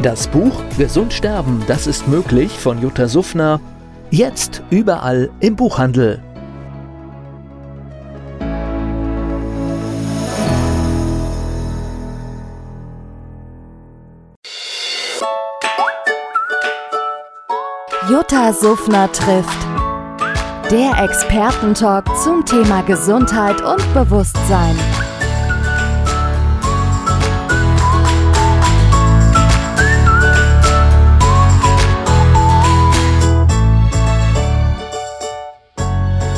Das Buch Gesund sterben, das ist möglich von Jutta Suffner. Jetzt überall im Buchhandel. Jutta Suffner trifft. Der Expertentalk zum Thema Gesundheit und Bewusstsein.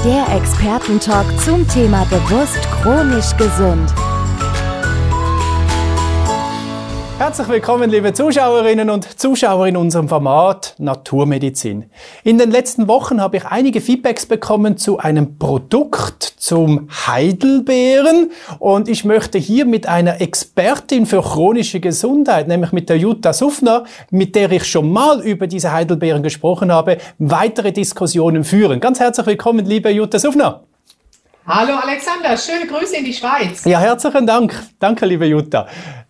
Der Expertentalk zum Thema bewusst chronisch gesund. Herzlich willkommen, liebe Zuschauerinnen und Zuschauer in unserem Format Naturmedizin. In den letzten Wochen habe ich einige Feedbacks bekommen zu einem Produkt zum Heidelbeeren und ich möchte hier mit einer Expertin für chronische Gesundheit, nämlich mit der Jutta Suffner, mit der ich schon mal über diese Heidelbeeren gesprochen habe, weitere Diskussionen führen. Ganz herzlich willkommen, liebe Jutta Suffner. Hallo Alexander, schöne Grüße in die Schweiz. Ja, herzlichen Dank. Danke, liebe Jutta.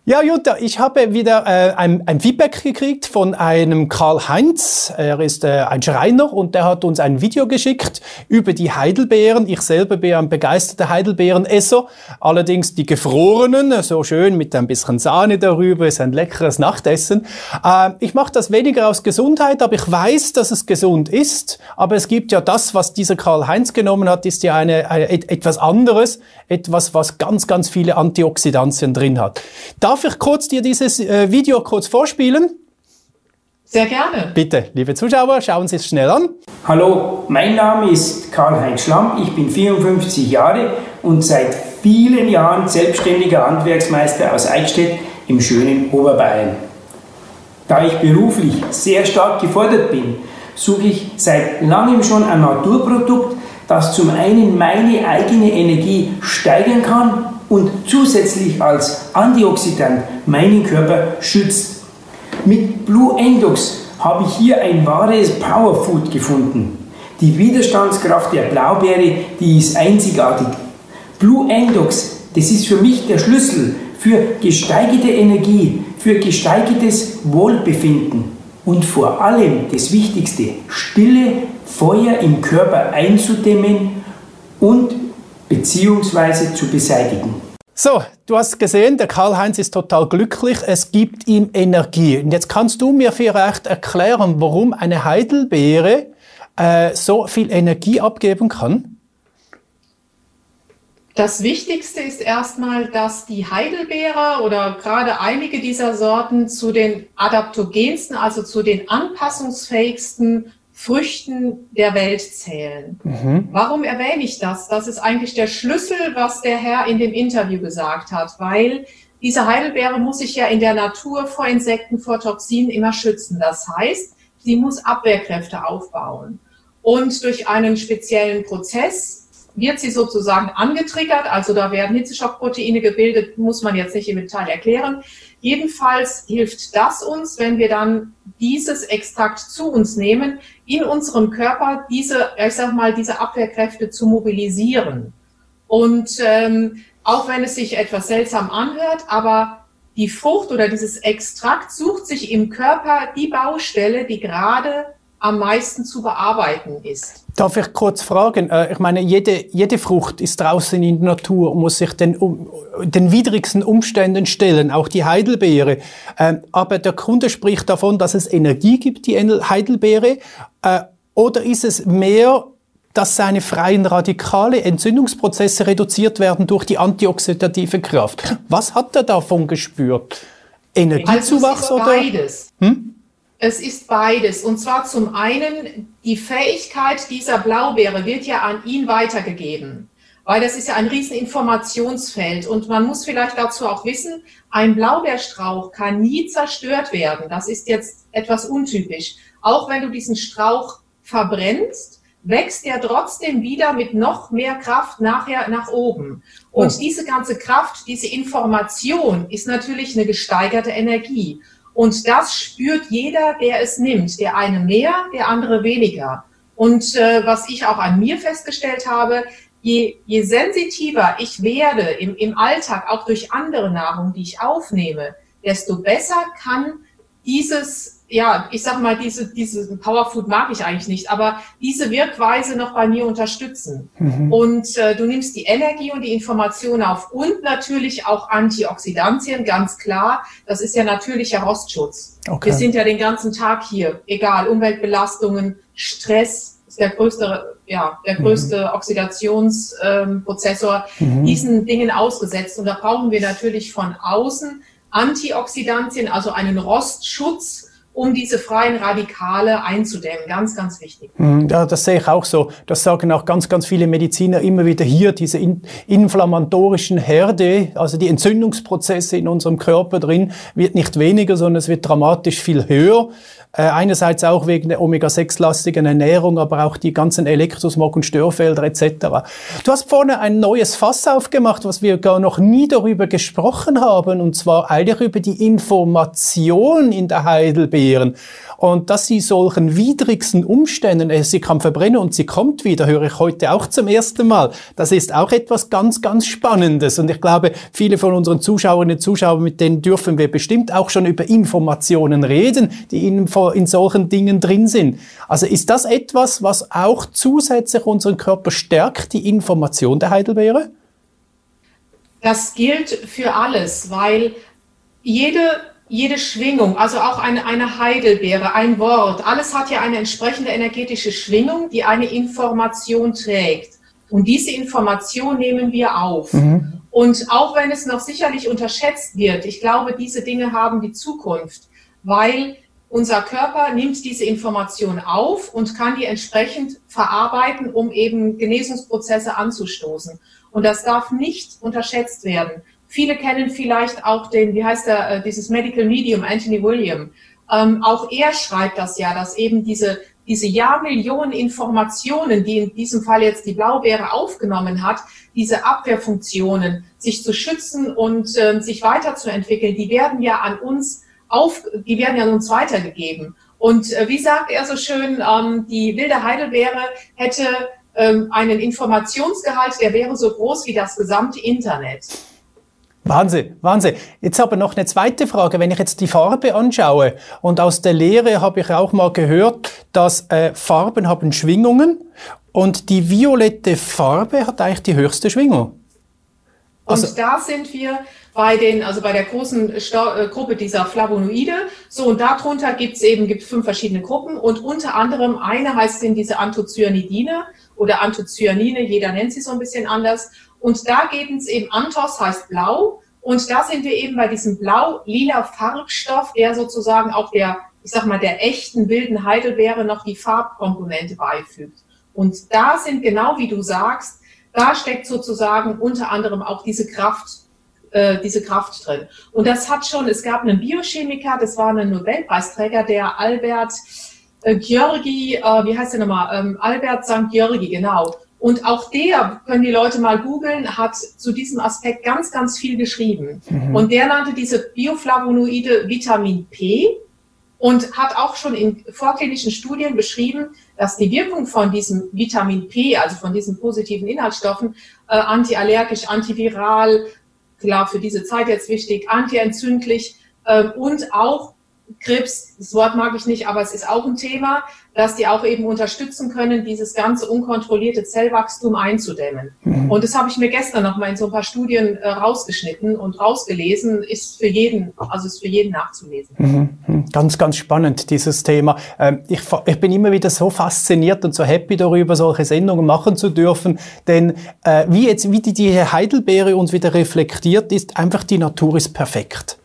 Ja, Jutta, ich habe wieder äh, ein, ein Feedback gekriegt von einem Karl-Heinz. Er ist äh, ein Schreiner und der hat uns ein Video geschickt über die Heidelbeeren. Ich selber bin ein begeisterter Heidelbeerenesser. Allerdings die gefrorenen, so schön mit ein bisschen Sahne darüber, ist ein leckeres Nachtessen. Äh, ich mache das weniger aus Gesundheit, aber ich weiß, dass es gesund ist. Aber es gibt ja das, was dieser Karl-Heinz genommen hat, ist ja eine, eine, etwas anderes. Etwas, was ganz, ganz viele Antioxidantien drin hat. Da Darf ich kurz dir dieses äh, Video kurz vorspielen? Sehr gerne. Bitte, liebe Zuschauer, schauen Sie es schnell an. Hallo, mein Name ist Karl-Heinz Schlamm, ich bin 54 Jahre und seit vielen Jahren selbstständiger Handwerksmeister aus Eichstätt im schönen Oberbayern. Da ich beruflich sehr stark gefordert bin, suche ich seit langem schon ein Naturprodukt, das zum einen meine eigene Energie steigern kann und zusätzlich als Antioxidant meinen Körper schützt. Mit Blue Endox habe ich hier ein wahres Powerfood gefunden. Die Widerstandskraft der Blaubeere, die ist einzigartig. Blue Endox, das ist für mich der Schlüssel für gesteigerte Energie, für gesteigertes Wohlbefinden und vor allem das Wichtigste, stille Feuer im Körper einzudämmen und beziehungsweise zu beseitigen. So, du hast gesehen, der Karl-Heinz ist total glücklich, es gibt ihm Energie. Und jetzt kannst du mir vielleicht erklären, warum eine Heidelbeere äh, so viel Energie abgeben kann? Das Wichtigste ist erstmal, dass die Heidelbeere oder gerade einige dieser Sorten zu den adaptogensten, also zu den anpassungsfähigsten Früchten der Welt zählen. Mhm. Warum erwähne ich das? Das ist eigentlich der Schlüssel, was der Herr in dem Interview gesagt hat, weil diese Heidelbeere muss sich ja in der Natur vor Insekten, vor Toxinen immer schützen. Das heißt, sie muss Abwehrkräfte aufbauen. Und durch einen speziellen Prozess wird sie sozusagen angetriggert, also da werden Hitzeschockproteine gebildet, muss man jetzt nicht im Detail erklären. Jedenfalls hilft das uns, wenn wir dann dieses Extrakt zu uns nehmen, in unserem Körper diese, ich sag mal, diese Abwehrkräfte zu mobilisieren. Und ähm, auch wenn es sich etwas seltsam anhört, aber die Frucht oder dieses Extrakt sucht sich im Körper die Baustelle, die gerade am meisten zu bearbeiten ist. Darf ich kurz fragen? Äh, ich meine, jede, jede Frucht ist draußen in der Natur und muss sich den, um, den widrigsten Umständen stellen, auch die Heidelbeere. Ähm, aber der Kunde spricht davon, dass es Energie gibt, die Heidelbeere. Äh, oder ist es mehr, dass seine freien Radikale, Entzündungsprozesse reduziert werden durch die antioxidative Kraft? Was hat er davon gespürt? Energiezuwachs also oder? Beides. Hm? Es ist beides. Und zwar zum einen, die Fähigkeit dieser Blaubeere wird ja an ihn weitergegeben. weil das ist ja ein riesen Informationsfeld und man muss vielleicht dazu auch wissen, ein Blaubeerstrauch kann nie zerstört werden. Das ist jetzt etwas untypisch. Auch wenn du diesen Strauch verbrennst, wächst er trotzdem wieder mit noch mehr Kraft nachher nach oben. Und oh. diese ganze Kraft, diese Information ist natürlich eine gesteigerte Energie. Und das spürt jeder, der es nimmt. Der eine mehr, der andere weniger. Und äh, was ich auch an mir festgestellt habe, je, je sensitiver ich werde im, im Alltag, auch durch andere Nahrung, die ich aufnehme, desto besser kann dieses ja, ich sag mal, diese, diese Powerfood mag ich eigentlich nicht, aber diese Wirkweise noch bei mir unterstützen. Mhm. Und äh, du nimmst die Energie und die Information auf und natürlich auch Antioxidantien, ganz klar. Das ist ja natürlicher Rostschutz. Okay. Wir sind ja den ganzen Tag hier, egal, Umweltbelastungen, Stress ist der größte, ja, der mhm. größte mhm. Oxidationsprozessor, ähm, diesen Dingen ausgesetzt. Und da brauchen wir natürlich von außen Antioxidantien, also einen Rostschutz, um diese freien Radikale einzudämmen. Ganz, ganz wichtig. Mhm, ja, das sehe ich auch so. Das sagen auch ganz, ganz viele Mediziner immer wieder hier, diese in, inflammatorischen Herde, also die Entzündungsprozesse in unserem Körper drin, wird nicht weniger, sondern es wird dramatisch viel höher. Äh, einerseits auch wegen der Omega-6-lastigen Ernährung, aber auch die ganzen Elektrosmog- und Störfelder etc. Du hast vorne ein neues Fass aufgemacht, was wir gar noch nie darüber gesprochen haben, und zwar eigentlich über die Information in der Heidelbeeren. Und dass sie solchen widrigsten Umständen, äh, sie kann verbrennen und sie kommt wieder, höre ich heute auch zum ersten Mal. Das ist auch etwas ganz, ganz Spannendes. Und ich glaube, viele von unseren Zuschauerinnen und Zuschauern, mit denen dürfen wir bestimmt auch schon über Informationen reden, die in, in solchen Dingen drin sind. Also ist das etwas, was auch zusätzlich unseren Körper stärkt, die Information der Heidelbeere? Das gilt für alles, weil jede jede Schwingung, also auch eine, eine Heidelbeere, ein Wort, alles hat ja eine entsprechende energetische Schwingung, die eine Information trägt. Und diese Information nehmen wir auf. Mhm. Und auch wenn es noch sicherlich unterschätzt wird, ich glaube, diese Dinge haben die Zukunft, weil unser Körper nimmt diese Information auf und kann die entsprechend verarbeiten, um eben Genesungsprozesse anzustoßen. Und das darf nicht unterschätzt werden. Viele kennen vielleicht auch den, wie heißt der, äh, dieses Medical Medium, Anthony William. Ähm, auch er schreibt das ja, dass eben diese, diese Jahrmillionen Informationen, die in diesem Fall jetzt die Blaubeere aufgenommen hat, diese Abwehrfunktionen, sich zu schützen und äh, sich weiterzuentwickeln, die werden ja an uns auf, die werden ja an uns weitergegeben. Und äh, wie sagt er so schön, ähm, die wilde Heidelbeere hätte ähm, einen Informationsgehalt, der wäre so groß wie das gesamte Internet. Wahnsinn, Wahnsinn. Jetzt aber noch eine zweite Frage. Wenn ich jetzt die Farbe anschaue und aus der Lehre habe ich auch mal gehört, dass äh, Farben haben Schwingungen und die violette Farbe hat eigentlich die höchste Schwingung. Also, und da sind wir bei den, also bei der großen Sta äh, Gruppe dieser Flavonoide. So, und darunter gibt es eben gibt's fünf verschiedene Gruppen und unter anderem eine heißt sind diese Anthocyanidine oder Anthocyanine, jeder nennt sie so ein bisschen anders. Und da geht es eben, Anthos heißt blau. Und da sind wir eben bei diesem blau-lila Farbstoff, der sozusagen auch der, ich sag mal, der echten wilden Heidelbeere noch die Farbkomponente beifügt. Und da sind genau wie du sagst, da steckt sozusagen unter anderem auch diese Kraft, äh, diese Kraft drin. Und das hat schon, es gab einen Biochemiker, das war ein Nobelpreisträger, der Albert äh, Georgi, äh, wie heißt der nochmal? Ähm, Albert St. Georgi, genau. Und auch der, können die Leute mal googeln, hat zu diesem Aspekt ganz, ganz viel geschrieben. Mhm. Und der nannte diese Bioflavonoide Vitamin P und hat auch schon in vorklinischen Studien beschrieben, dass die Wirkung von diesem Vitamin P, also von diesen positiven Inhaltsstoffen, äh, antiallergisch, antiviral, klar für diese Zeit jetzt wichtig, antientzündlich äh, und auch Krebs, das Wort mag ich nicht, aber es ist auch ein Thema, dass die auch eben unterstützen können, dieses ganze unkontrollierte Zellwachstum einzudämmen. Mhm. Und das habe ich mir gestern noch mal in so ein paar Studien äh, rausgeschnitten und rausgelesen, ist für jeden, also ist für jeden nachzulesen. Mhm. mhm. Ganz, ganz spannend, dieses Thema. Ähm, ich, ich, bin immer wieder so fasziniert und so happy darüber, solche Sendungen machen zu dürfen, denn äh, wie jetzt, wie die, die Heidelbeere uns wieder reflektiert, ist einfach die Natur ist perfekt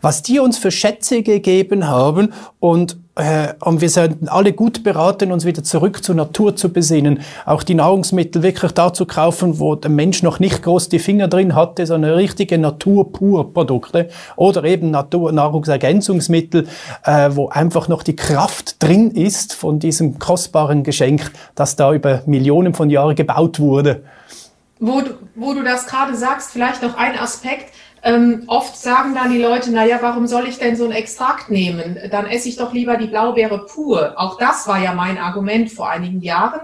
was die uns für Schätze gegeben haben und äh, und wir sind alle gut beraten, uns wieder zurück zur Natur zu besinnen. Auch die Nahrungsmittel wirklich da zu kaufen, wo der Mensch noch nicht groß die Finger drin hatte, sondern richtige Natur-Pur-Produkte oder eben Natur Nahrungsergänzungsmittel, äh, wo einfach noch die Kraft drin ist von diesem kostbaren Geschenk, das da über Millionen von Jahren gebaut wurde. Wo du, wo du das gerade sagst, vielleicht noch ein Aspekt. Ähm, oft sagen dann die Leute, naja, warum soll ich denn so ein Extrakt nehmen? Dann esse ich doch lieber die Blaubeere pur. Auch das war ja mein Argument vor einigen Jahren,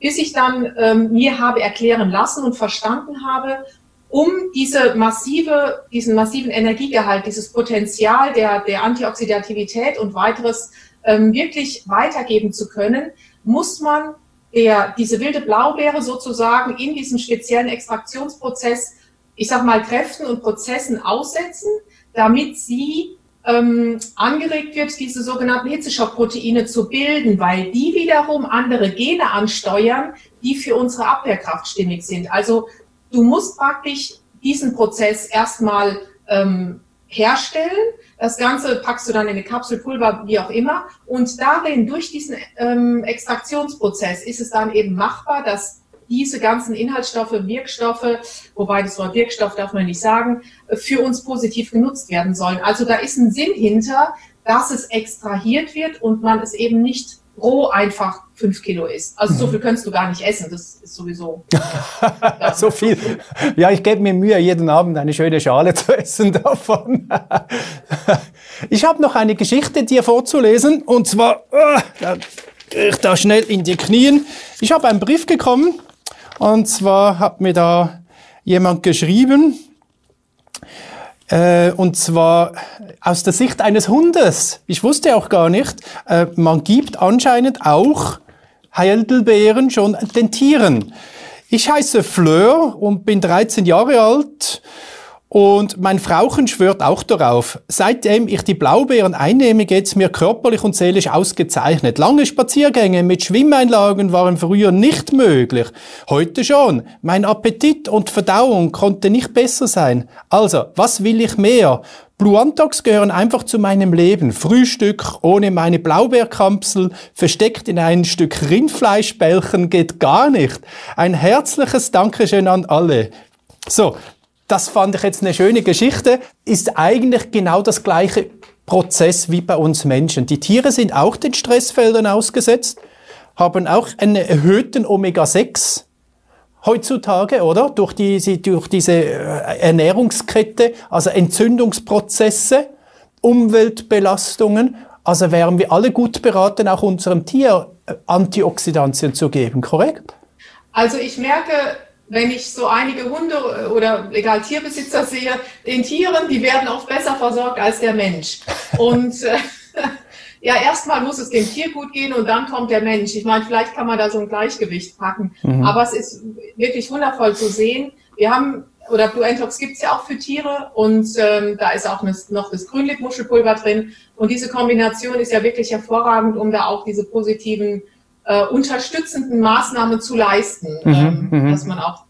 bis ich dann ähm, mir habe erklären lassen und verstanden habe, um diese massive, diesen massiven Energiegehalt, dieses Potenzial der, der Antioxidativität und weiteres ähm, wirklich weitergeben zu können, muss man der, diese wilde Blaubeere sozusagen in diesem speziellen Extraktionsprozess ich sag mal, Kräften und Prozessen aussetzen, damit sie ähm, angeregt wird, diese sogenannten Hitzeschockproteine zu bilden, weil die wiederum andere Gene ansteuern, die für unsere Abwehrkraft stimmig sind. Also du musst praktisch diesen Prozess erstmal ähm, herstellen. Das Ganze packst du dann in eine Kapsel, Pulver, wie auch immer. Und darin, durch diesen ähm, Extraktionsprozess, ist es dann eben machbar, dass diese ganzen Inhaltsstoffe, Wirkstoffe, wobei das Wort Wirkstoff darf man nicht sagen, für uns positiv genutzt werden sollen. Also da ist ein Sinn hinter, dass es extrahiert wird und man es eben nicht roh einfach fünf Kilo isst. Also so mhm. viel könntest du gar nicht essen, das ist sowieso. so viel. Ja, ich gebe mir Mühe, jeden Abend eine schöne Schale zu essen davon. ich habe noch eine Geschichte dir vorzulesen und zwar, da gehe ich da schnell in die Knien. Ich habe einen Brief bekommen und zwar hat mir da jemand geschrieben, äh, und zwar aus der Sicht eines Hundes. Ich wusste auch gar nicht, äh, man gibt anscheinend auch Heidelbeeren schon den Tieren. Ich heiße Fleur und bin 13 Jahre alt und mein Frauchen schwört auch darauf. Seitdem ich die Blaubeeren einnehme, geht's mir körperlich und seelisch ausgezeichnet. Lange Spaziergänge mit Schwimmeinlagen waren früher nicht möglich. Heute schon. Mein Appetit und Verdauung konnte nicht besser sein. Also, was will ich mehr? Blue Antox gehören einfach zu meinem Leben. Frühstück ohne meine Blaubeerkapsel, versteckt in ein Stück Rindfleischbällchen geht gar nicht. Ein herzliches Dankeschön an alle. So, das fand ich jetzt eine schöne Geschichte, ist eigentlich genau das gleiche Prozess wie bei uns Menschen. Die Tiere sind auch den Stressfeldern ausgesetzt, haben auch einen erhöhten Omega-6 heutzutage, oder? Durch, die, durch diese äh, Ernährungskette, also Entzündungsprozesse, Umweltbelastungen. Also wären wir alle gut beraten, auch unserem Tier äh, Antioxidantien zu geben, korrekt? Also ich merke, wenn ich so einige Hunde oder egal Tierbesitzer sehe, den Tieren, die werden oft besser versorgt als der Mensch. Und äh, ja, erstmal muss es dem Tier gut gehen und dann kommt der Mensch. Ich meine, vielleicht kann man da so ein Gleichgewicht packen. Mhm. Aber es ist wirklich wundervoll zu sehen. Wir haben, oder Blue Entox gibt's ja auch für Tiere und ähm, da ist auch noch das Grünlippmuschelpulver drin. Und diese Kombination ist ja wirklich hervorragend, um da auch diese positiven äh, unterstützenden Maßnahmen zu leisten, mhm, ähm, mhm. dass man auch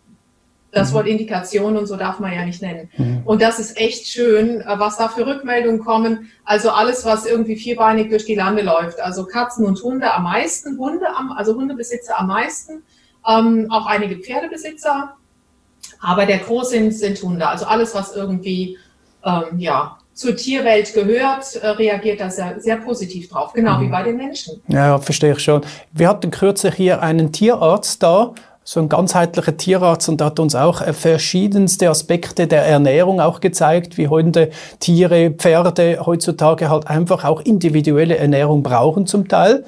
das. Wort Indikation und so darf man ja nicht nennen. Mhm. Und das ist echt schön, äh, was da für Rückmeldungen kommen. Also alles, was irgendwie vierbeinig durch die Lande läuft. Also Katzen und Hunde am meisten, Hunde am, also Hundebesitzer am meisten, ähm, auch einige Pferdebesitzer. Aber der Großsinn sind Hunde. Also alles, was irgendwie, ähm, ja, zur Tierwelt gehört, äh, reagiert da sehr, sehr positiv drauf, genau mhm. wie bei den Menschen. Ja, verstehe ich schon. Wir hatten kürzlich hier einen Tierarzt da, so ein ganzheitlicher Tierarzt und hat uns auch äh, verschiedenste Aspekte der Ernährung auch gezeigt, wie Hunde, Tiere, Pferde heutzutage halt einfach auch individuelle Ernährung brauchen zum Teil,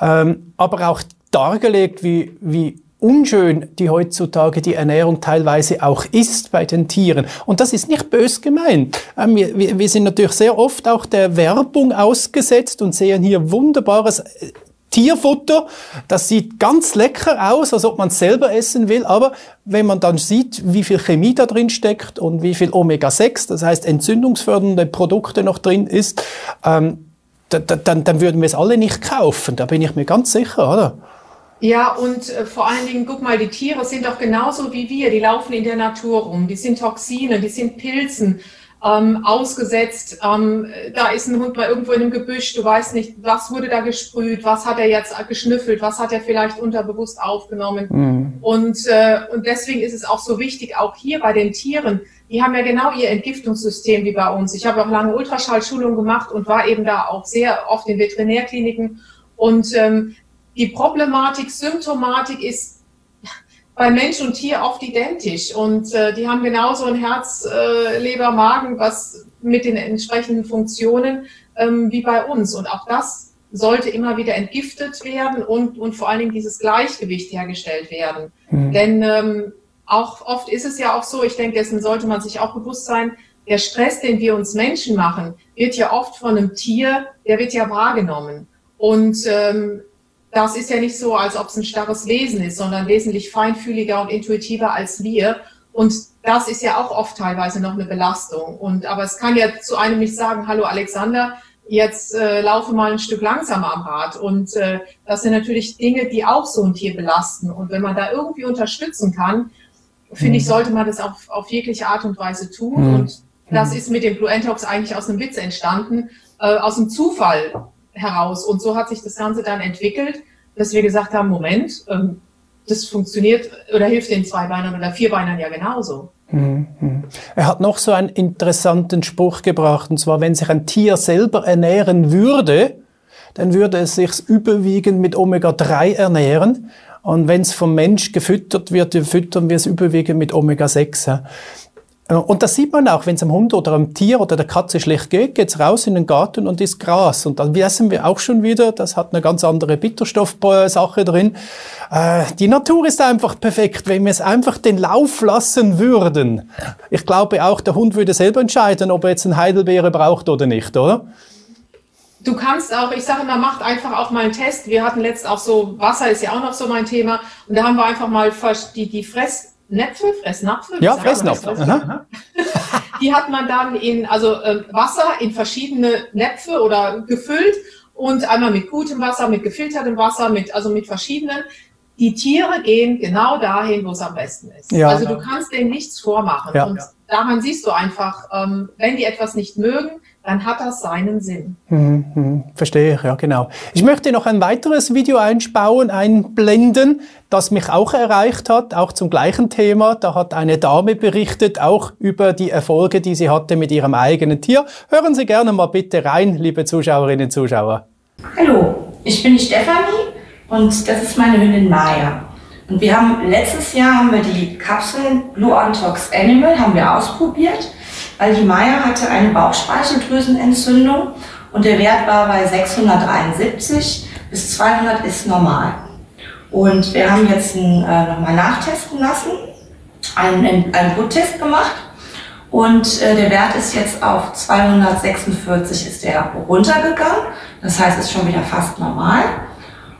ähm, aber auch dargelegt, wie, wie unschön die heutzutage die Ernährung teilweise auch ist bei den Tieren. Und das ist nicht bös gemeint. Ähm, wir, wir sind natürlich sehr oft auch der Werbung ausgesetzt und sehen hier wunderbares äh, Tierfutter, das sieht ganz lecker aus, als ob man es selber essen will, aber wenn man dann sieht, wie viel Chemie da drin steckt und wie viel Omega-6, das heißt entzündungsfördernde Produkte noch drin ist, ähm, dann, dann würden wir es alle nicht kaufen, da bin ich mir ganz sicher, oder? Ja, und äh, vor allen Dingen, guck mal, die Tiere sind doch genauso wie wir, die laufen in der Natur rum, die sind Toxine, die sind Pilzen. ähm, ausgesetzt. Ähm, da ist ein Hund mal irgendwo in einem Gebüsch, du weißt nicht, was wurde da gesprüht, was hat er jetzt geschnüffelt, was hat er vielleicht unterbewusst aufgenommen. Mhm. Und, äh, und deswegen ist es auch so wichtig, auch hier bei den Tieren, die haben ja genau ihr Entgiftungssystem wie bei uns. Ich habe auch lange Ultraschallschulung gemacht und war eben da auch sehr oft in Veterinärkliniken. Und ähm, die Problematik, Symptomatik ist bei Mensch und Tier oft identisch und äh, die haben genauso ein Herz, äh, Leber, Magen, was mit den entsprechenden Funktionen ähm, wie bei uns. Und auch das sollte immer wieder entgiftet werden und, und vor allen Dingen dieses Gleichgewicht hergestellt werden. Mhm. Denn ähm, auch oft ist es ja auch so, ich denke, dessen sollte man sich auch bewusst sein, der Stress, den wir uns Menschen machen, wird ja oft von einem Tier, der wird ja wahrgenommen. Und ähm, das ist ja nicht so, als ob es ein starres Wesen ist, sondern wesentlich feinfühliger und intuitiver als wir. Und das ist ja auch oft teilweise noch eine Belastung. Und aber es kann ja zu einem nicht sagen, hallo Alexander, jetzt äh, laufe mal ein Stück langsamer am Rad. Und äh, das sind natürlich Dinge, die auch so ein Tier belasten. Und wenn man da irgendwie unterstützen kann, finde ich, mhm. sollte man das auf, auf jegliche Art und Weise tun. Mhm. Und das mhm. ist mit dem Blue Entox eigentlich aus einem Witz entstanden, äh, aus einem Zufall heraus. Und so hat sich das Ganze dann entwickelt, dass wir gesagt haben, Moment, ähm, das funktioniert oder hilft den Zweibeinern oder Vierbeinern ja genauso. Mhm. Er hat noch so einen interessanten Spruch gebracht, und zwar, wenn sich ein Tier selber ernähren würde, dann würde es sich überwiegend mit Omega-3 ernähren. Und wenn es vom Mensch gefüttert wird, füttern wir es überwiegend mit Omega-6. Äh, und das sieht man auch, wenn es einem Hund oder einem Tier oder der Katze schlecht geht, geht's raus in den Garten und isst Gras. Und dann wissen wir auch schon wieder, das hat eine ganz andere Bitterstoffsache drin. Äh, die Natur ist einfach perfekt, wenn wir es einfach den Lauf lassen würden. Ich glaube auch, der Hund würde selber entscheiden, ob er jetzt einen Heidelbeere braucht oder nicht, oder? Du kannst auch, ich sage immer, macht einfach auch mal einen Test. Wir hatten letzt auch so, Wasser ist ja auch noch so mein Thema. Und da haben wir einfach mal die, die Fress, Näpfe, Fressnapfe? Ja, Fressnapfe. Die hat man dann in, also äh, Wasser in verschiedene Näpfe oder gefüllt und einmal mit gutem Wasser, mit gefiltertem Wasser, mit, also mit verschiedenen. Die Tiere gehen genau dahin, wo es am besten ist. Ja. Also du kannst denen nichts vormachen. Ja. Und daran siehst du einfach, ähm, wenn die etwas nicht mögen, dann hat das seinen Sinn. Hm, hm, verstehe ich, ja, genau. Ich möchte noch ein weiteres Video einspauen, einblenden, das mich auch erreicht hat, auch zum gleichen Thema. Da hat eine Dame berichtet, auch über die Erfolge, die sie hatte mit ihrem eigenen Tier. Hören Sie gerne mal bitte rein, liebe Zuschauerinnen und Zuschauer. Hallo, ich bin die Stefanie und das ist meine Hündin Maya. Und wir haben letztes Jahr haben wir die Kapseln Blue Antox Animal haben wir ausprobiert weil die Maya hatte eine Bauchspeicheldrüsenentzündung und der Wert war bei 673 bis 200 ist normal. Und wir haben jetzt äh, nochmal nachtesten lassen, einen, einen Bluttest gemacht und äh, der Wert ist jetzt auf 246 ist der runtergegangen. Das heißt, ist schon wieder fast normal.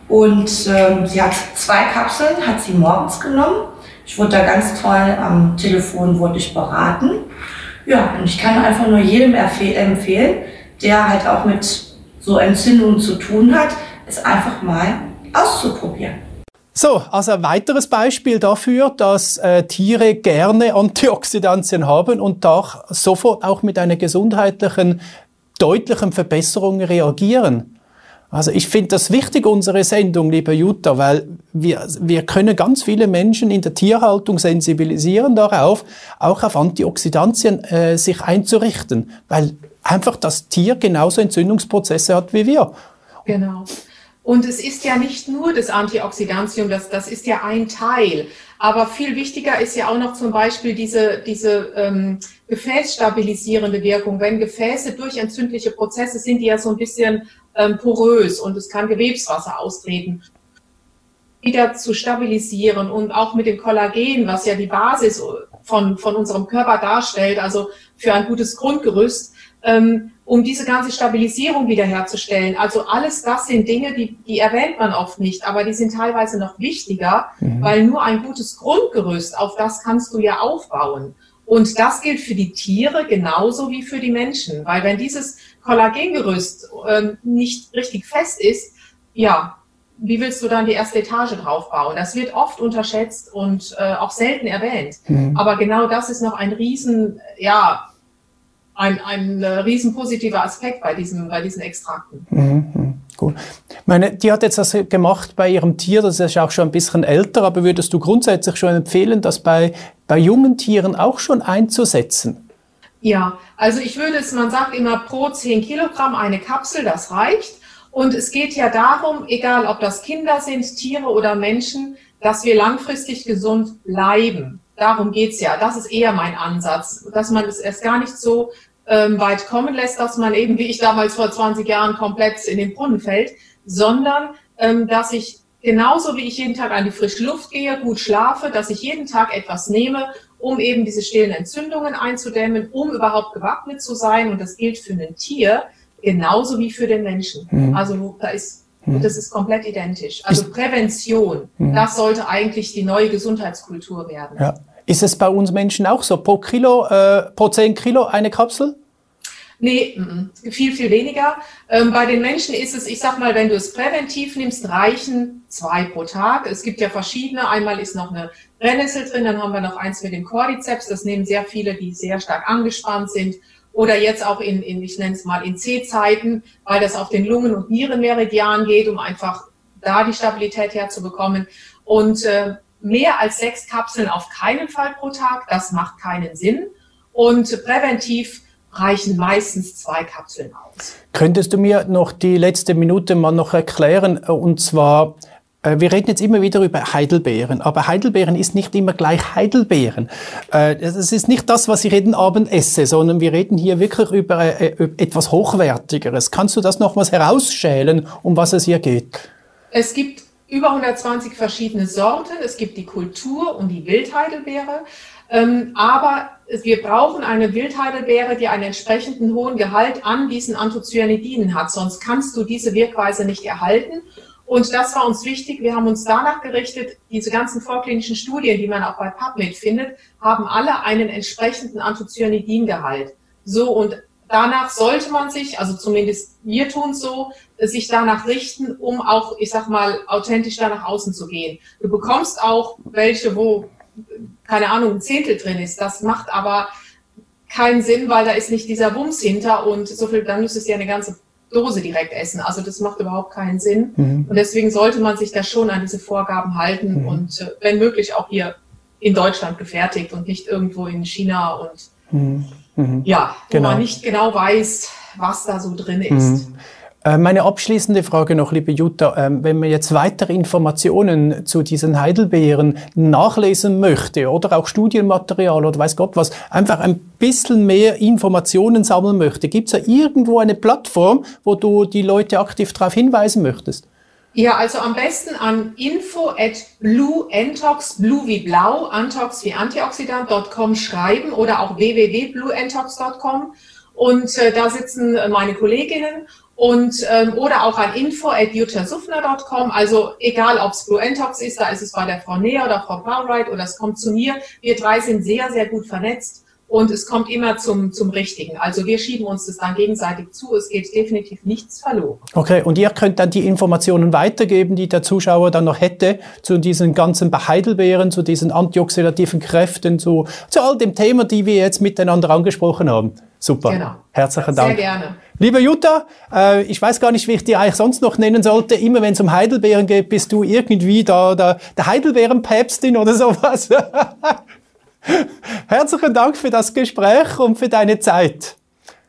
Und ähm, sie hat zwei Kapseln, hat sie morgens genommen. Ich wurde da ganz toll am Telefon, wurde ich beraten. Ja, und ich kann einfach nur jedem empfehlen, der halt auch mit so Entzündungen zu tun hat, es einfach mal auszuprobieren. So, also ein weiteres Beispiel dafür, dass äh, Tiere gerne Antioxidantien haben und da sofort auch mit einer gesundheitlichen, deutlichen Verbesserung reagieren. Also ich finde das wichtig, unsere Sendung, lieber Jutta, weil wir, wir können ganz viele Menschen in der Tierhaltung sensibilisieren darauf, auch auf Antioxidantien äh, sich einzurichten, weil einfach das Tier genauso Entzündungsprozesse hat wie wir. Genau. Und es ist ja nicht nur das Antioxidantium, das, das ist ja ein Teil. Aber viel wichtiger ist ja auch noch zum Beispiel diese, diese ähm, gefäßstabilisierende Wirkung. Wenn Gefäße durch entzündliche Prozesse sind, die ja so ein bisschen ähm, porös und es kann Gewebswasser austreten, wieder zu stabilisieren und auch mit dem Kollagen, was ja die Basis von, von unserem Körper darstellt, also für ein gutes Grundgerüst, ähm, um diese ganze Stabilisierung wiederherzustellen. Also alles das sind Dinge, die, die erwähnt man oft nicht, aber die sind teilweise noch wichtiger, mhm. weil nur ein gutes Grundgerüst, auf das kannst du ja aufbauen. Und das gilt für die Tiere genauso wie für die Menschen, weil wenn dieses Kollagengerüst ähm, nicht richtig fest ist, ja, wie willst du dann die erste Etage draufbauen? Das wird oft unterschätzt und äh, auch selten erwähnt. Mhm. Aber genau das ist noch ein riesen, ja, ein, ein äh, riesen positiver Aspekt bei, diesem, bei diesen Extrakten. Mhm, gut. meine, die hat jetzt das gemacht bei ihrem Tier, das ist auch schon ein bisschen älter, aber würdest du grundsätzlich schon empfehlen, das bei, bei jungen Tieren auch schon einzusetzen? Ja, also ich würde es, man sagt immer pro 10 Kilogramm eine Kapsel, das reicht. Und es geht ja darum, egal ob das Kinder sind, Tiere oder Menschen, dass wir langfristig gesund bleiben. Darum geht's ja. Das ist eher mein Ansatz, dass man es erst gar nicht so ähm, weit kommen lässt, dass man eben, wie ich damals vor 20 Jahren, komplett in den Brunnen fällt, sondern ähm, dass ich genauso wie ich jeden Tag an die frische Luft gehe, gut schlafe, dass ich jeden Tag etwas nehme, um eben diese stillen Entzündungen einzudämmen, um überhaupt gewappnet zu sein. Und das gilt für ein Tier genauso wie für den Menschen. Mhm. Also da ist mhm. das ist komplett identisch. Also Prävention, mhm. das sollte eigentlich die neue Gesundheitskultur werden. Ja. Ist es bei uns Menschen auch so? Pro Kilo, äh, pro 10 Kilo eine Kapsel? Nee, viel, viel weniger. Ähm, bei den Menschen ist es, ich sag mal, wenn du es präventiv nimmst, reichen zwei pro Tag. Es gibt ja verschiedene. Einmal ist noch eine Brennnessel drin, dann haben wir noch eins mit dem Cordyceps. Das nehmen sehr viele, die sehr stark angespannt sind. Oder jetzt auch in, in ich nenne es mal, in C-Zeiten, weil das auf den Lungen- und Nierenmeridian geht, um einfach da die Stabilität herzubekommen. Und äh, mehr als sechs Kapseln auf keinen Fall pro Tag, das macht keinen Sinn. Und präventiv reichen meistens zwei Kapseln aus. Könntest du mir noch die letzte Minute mal noch erklären, äh, und zwar, äh, wir reden jetzt immer wieder über Heidelbeeren, aber Heidelbeeren ist nicht immer gleich Heidelbeeren. Äh, es ist nicht das, was ich jeden Abend esse, sondern wir reden hier wirklich über etwas Hochwertigeres. Kannst du das nochmals herausschälen, um was es hier geht? Es gibt über 120 verschiedene Sorten. Es gibt die Kultur und die Wildheidelbeere. Ähm, aber wir brauchen eine Wildheidelbeere, die einen entsprechenden hohen Gehalt an diesen Anthocyanidinen hat. Sonst kannst du diese Wirkweise nicht erhalten. Und das war uns wichtig. Wir haben uns danach gerichtet, diese ganzen vorklinischen Studien, die man auch bei PubMed findet, haben alle einen entsprechenden Anthocyanidingehalt. So, und danach sollte man sich, also zumindest wir tun so, sich danach richten, um auch, ich sag mal, authentisch da nach außen zu gehen. Du bekommst auch welche, wo keine Ahnung, ein Zehntel drin ist. Das macht aber keinen Sinn, weil da ist nicht dieser Wumms hinter und so viel, dann müsstest du ja eine ganze Dose direkt essen. Also das macht überhaupt keinen Sinn. Mhm. Und deswegen sollte man sich da schon an diese Vorgaben halten mhm. und äh, wenn möglich auch hier in Deutschland gefertigt und nicht irgendwo in China und mhm. mhm. ja, wo genau. man nicht genau weiß, was da so drin ist. Äh, meine abschließende Frage noch, liebe Jutta, ähm, wenn man jetzt weitere Informationen zu diesen Heidelbeeren nachlesen möchte oder auch Studienmaterial oder weiß Gott was, einfach ein bisschen mehr Informationen sammeln möchte, gibt es da irgendwo eine Plattform, wo du die Leute aktiv darauf hinweisen möchtest? Ja, also am besten an info at blueentox, blue wie blau, antox wie antioxidant.com schreiben oder auch www.blueentox.com. Und äh, da sitzen meine Kolleginnen und ähm, oder auch an info@jutasufner.com. Also egal, ob es Blue Entox ist, da ist es bei der Frau Näher oder Frau Plowright oder es kommt zu mir. Wir drei sind sehr, sehr gut vernetzt und es kommt immer zum, zum Richtigen. Also wir schieben uns das dann gegenseitig zu. Es geht definitiv nichts verloren. Okay, und ihr könnt dann die Informationen weitergeben, die der Zuschauer dann noch hätte zu diesen ganzen Heidelbeeren, zu diesen antioxidativen Kräften, zu, zu all dem Thema, die wir jetzt miteinander angesprochen haben. Super. Genau. Herzlichen Dank. Sehr gerne. Liebe Jutta, äh, ich weiß gar nicht, wie ich dich eigentlich sonst noch nennen sollte. Immer wenn es um Heidelbeeren geht, bist du irgendwie da, da der Heidelbeerenpäpstin oder sowas. Herzlichen Dank für das Gespräch und für deine Zeit.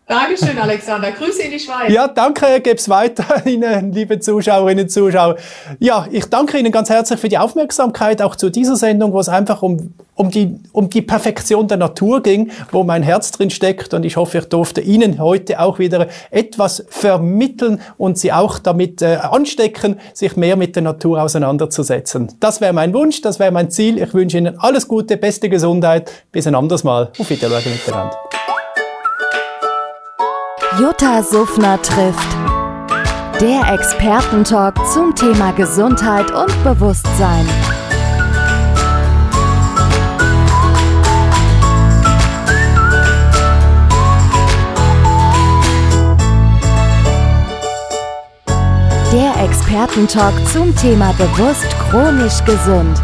Dankeschön, Alexander. Grüße in die Schweiz. Ja, danke, geb's weiter Ihnen, liebe Zuschauerinnen und Zuschauer. Ja, ich danke Ihnen ganz herzlich für die Aufmerksamkeit, auch zu dieser Sendung, wo es einfach um, um, die, um die Perfektion der Natur ging, wo mein Herz drin steckt. Und ich hoffe, ich durfte Ihnen heute auch wieder etwas vermitteln und Sie auch damit äh, anstecken, sich mehr mit der Natur auseinanderzusetzen. Das wäre mein Wunsch, das wäre mein Ziel. Ich wünsche Ihnen alles Gute, beste Gesundheit. Bis ein anderes Mal. Auf Wiedersehen miteinander. Jutta Suffner trifft. Der Expertentalk zum Thema Gesundheit und Bewusstsein. Der Expertentalk zum Thema bewusst chronisch gesund.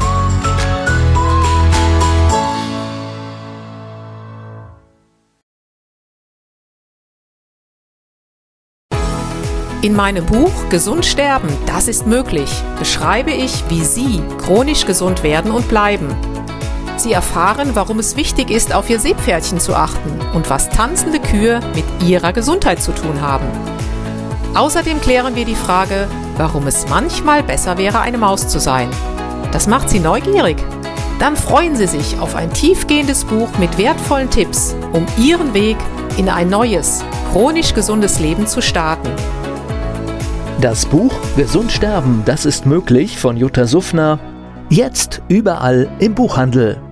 In meinem Buch Gesund sterben, das ist möglich, beschreibe ich, wie Sie chronisch gesund werden und bleiben. Sie erfahren, warum es wichtig ist, auf Ihr Seepferdchen zu achten und was tanzende Kühe mit Ihrer Gesundheit zu tun haben. Außerdem klären wir die Frage, warum es manchmal besser wäre, eine Maus zu sein. Das macht Sie neugierig. Dann freuen Sie sich auf ein tiefgehendes Buch mit wertvollen Tipps, um Ihren Weg in ein neues, chronisch gesundes Leben zu starten. Das Buch Gesund sterben, das ist möglich von Jutta Suffner. Jetzt überall im Buchhandel.